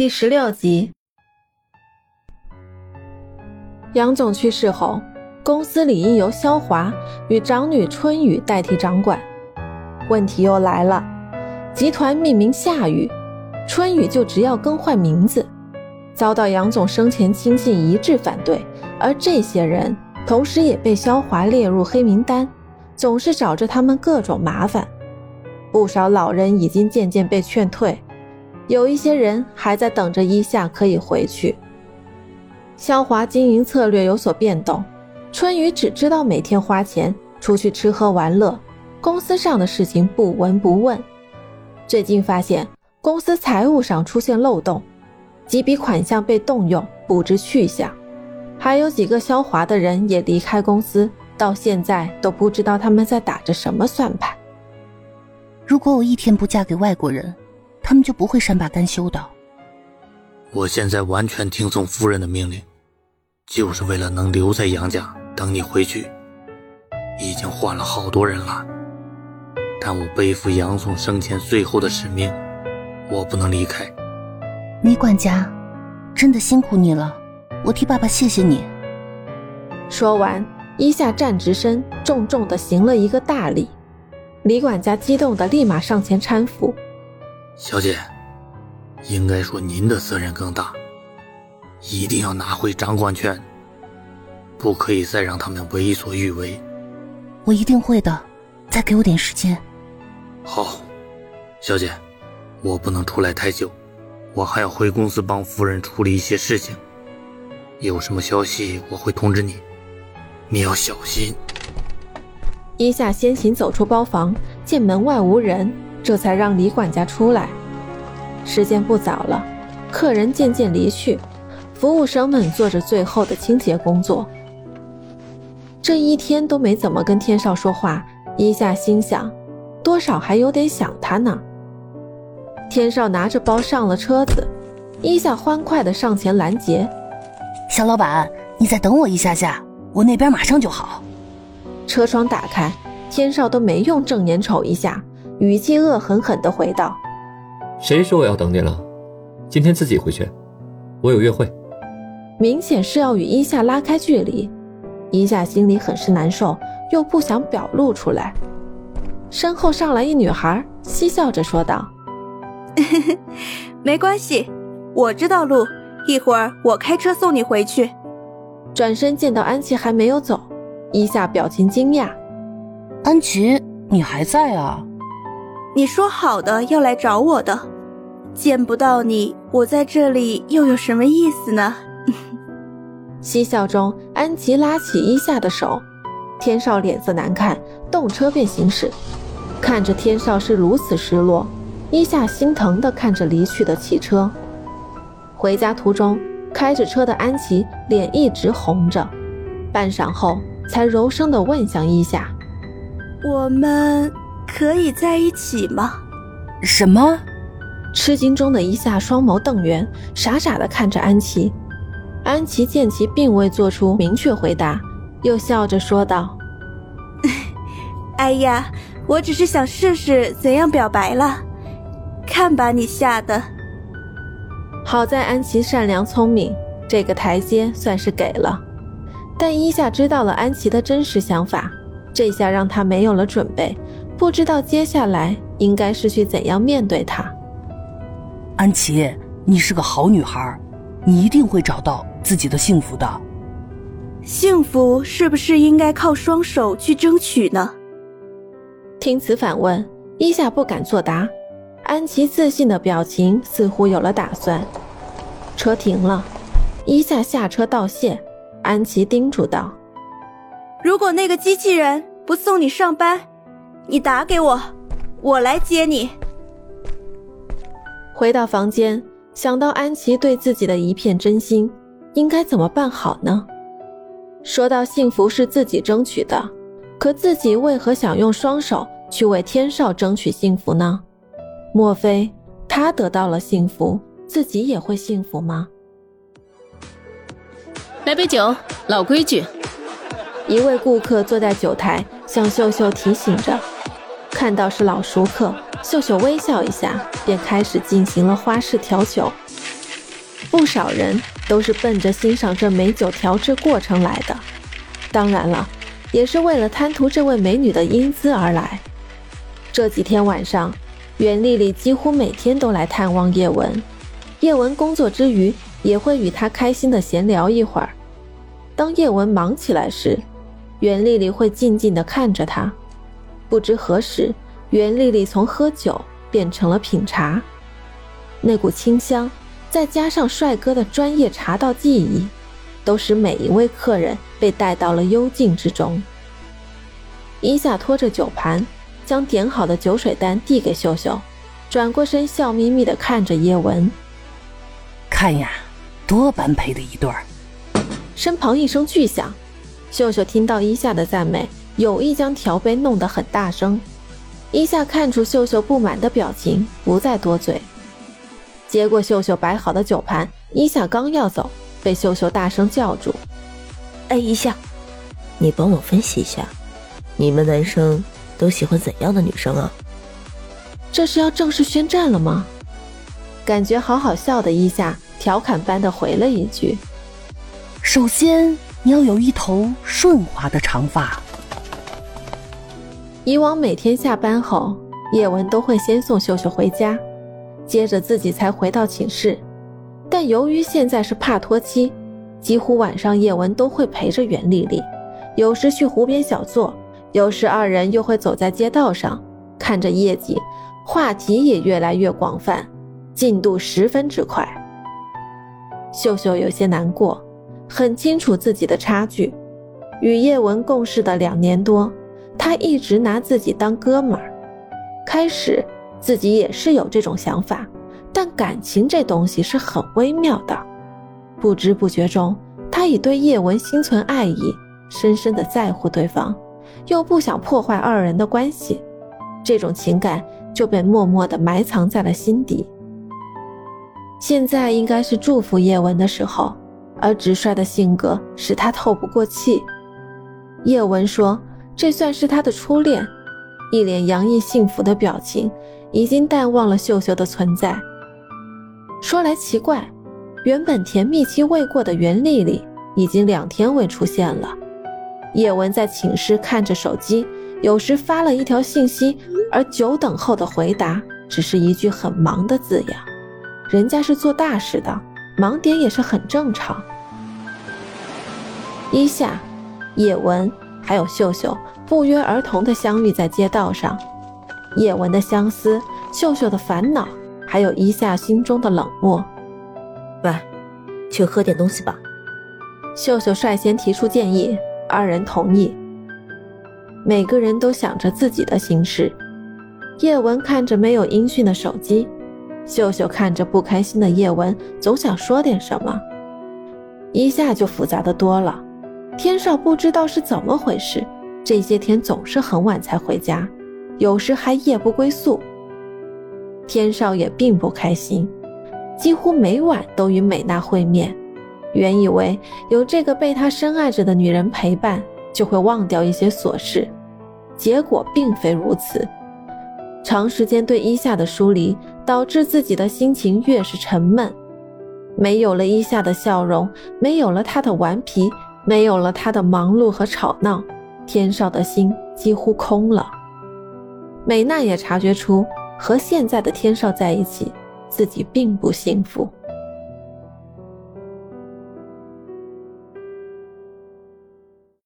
第十六集，杨总去世后，公司理应由肖华与长女春雨代替掌管。问题又来了，集团命名夏雨，春雨就只要更换名字，遭到杨总生前亲信一致反对，而这些人同时也被肖华列入黑名单，总是找着他们各种麻烦。不少老人已经渐渐被劝退。有一些人还在等着一夏可以回去。肖华经营策略有所变动，春雨只知道每天花钱出去吃喝玩乐，公司上的事情不闻不问。最近发现公司财务上出现漏洞，几笔款项被动用，不知去向。还有几个肖华的人也离开公司，到现在都不知道他们在打着什么算盘。如果我一天不嫁给外国人。他们就不会善罢甘休的。我现在完全听从夫人的命令，就是为了能留在杨家等你回去。已经换了好多人了，但我背负杨总生前最后的使命，我不能离开。李管家，真的辛苦你了，我替爸爸谢谢你。说完，一下站直身，重重的行了一个大礼。李管家激动的立马上前搀扶。小姐，应该说您的责任更大，一定要拿回掌管权，不可以再让他们为所欲为。我一定会的，再给我点时间。好，小姐，我不能出来太久，我还要回公司帮夫人处理一些事情。有什么消息我会通知你，你要小心。伊夏先行走出包房，见门外无人。这才让李管家出来。时间不早了，客人渐渐离去，服务生们做着最后的清洁工作。这一天都没怎么跟天少说话，一下心想，多少还有点想他呢。天少拿着包上了车子，一下欢快的上前拦截：“小老板，你再等我一下下，我那边马上就好。”车窗打开，天少都没用正眼瞅一下。语气恶狠狠地回道：“谁说我要等你了？今天自己回去，我有约会。”明显是要与伊夏拉开距离。伊夏心里很是难受，又不想表露出来。身后上来一女孩，嬉笑着说道：“ 没关系，我知道路，一会儿我开车送你回去。”转身见到安琪还没有走，伊夏表情惊讶：“安琪，你还在啊？”你说好的要来找我的，见不到你，我在这里又有什么意思呢？嬉笑中，安琪拉起伊夏的手，天少脸色难看，动车便行驶。看着天少是如此失落，伊夏心疼地看着离去的汽车。回家途中，开着车的安琪脸一直红着，半晌后才柔声地问向伊夏：“我们。”可以在一起吗？什么？吃惊中的一夏双眸瞪圆，傻傻的看着安琪。安琪见其并未做出明确回答，又笑着说道：“ 哎呀，我只是想试试怎样表白了，看把你吓的。”好在安琪善良聪明，这个台阶算是给了。但一夏知道了安琪的真实想法，这下让他没有了准备。不知道接下来应该是去怎样面对他。安琪，你是个好女孩，你一定会找到自己的幸福的。幸福是不是应该靠双手去争取呢？听此反问，伊夏不敢作答。安琪自信的表情似乎有了打算。车停了，伊夏下车道谢。安琪叮嘱道：“如果那个机器人不送你上班。”你打给我，我来接你。回到房间，想到安琪对自己的一片真心，应该怎么办好呢？说到幸福是自己争取的，可自己为何想用双手去为天少争取幸福呢？莫非他得到了幸福，自己也会幸福吗？来杯酒，老规矩。一位顾客坐在酒台，向秀秀提醒着。看到是老熟客，秀秀微笑一下，便开始进行了花式调酒。不少人都是奔着欣赏这美酒调制过程来的，当然了，也是为了贪图这位美女的英姿而来。这几天晚上，袁丽丽几乎每天都来探望叶文，叶文工作之余也会与她开心的闲聊一会儿。当叶文忙起来时，袁丽丽会静静地看着他。不知何时，袁丽丽从喝酒变成了品茶，那股清香，再加上帅哥的专业茶道技艺，都使每一位客人被带到了幽静之中。伊夏拖着酒盘，将点好的酒水单递给秀秀，转过身笑眯眯地看着叶文：“看呀，多般配的一对儿。”身旁一声巨响，秀秀听到伊夏的赞美。有意将调杯弄得很大声，伊夏看出秀秀不满的表情，不再多嘴，接过秀秀摆好的酒盘。伊夏刚要走，被秀秀大声叫住：“哎，伊夏，你帮我分析一下，你们男生都喜欢怎样的女生啊？”这是要正式宣战了吗？感觉好好笑的伊夏调侃般的回了一句：“首先你要有一头顺滑的长发。”以往每天下班后，叶文都会先送秀秀回家，接着自己才回到寝室。但由于现在是帕托期，几乎晚上叶文都会陪着袁丽丽，有时去湖边小坐，有时二人又会走在街道上，看着夜景，话题也越来越广泛，进度十分之快。秀秀有些难过，很清楚自己的差距，与叶文共事的两年多。他一直拿自己当哥们儿，开始自己也是有这种想法，但感情这东西是很微妙的，不知不觉中，他已对叶文心存爱意，深深的在乎对方，又不想破坏二人的关系，这种情感就被默默的埋藏在了心底。现在应该是祝福叶文的时候，而直率的性格使他透不过气。叶文说。这算是他的初恋，一脸洋溢幸福的表情，已经淡忘了秀秀的存在。说来奇怪，原本甜蜜期未过的袁丽丽，已经两天未出现了。叶文在寝室看着手机，有时发了一条信息，而久等后的回答只是一句很忙的字样。人家是做大事的，忙点也是很正常。一夏，叶文。还有秀秀不约而同的相遇在街道上，叶文的相思，秀秀的烦恼，还有一夏心中的冷漠。喂，去喝点东西吧。秀秀率先提出建议，二人同意。每个人都想着自己的心事。叶文看着没有音讯的手机，秀秀看着不开心的叶文，总想说点什么。一下就复杂的多了。天少不知道是怎么回事，这些天总是很晚才回家，有时还夜不归宿。天少也并不开心，几乎每晚都与美娜会面。原以为有这个被他深爱着的女人陪伴，就会忘掉一些琐事，结果并非如此。长时间对伊夏的疏离，导致自己的心情越是沉闷。没有了伊夏的笑容，没有了他的顽皮。没有了他的忙碌和吵闹，天少的心几乎空了。美娜也察觉出和现在的天少在一起，自己并不幸福。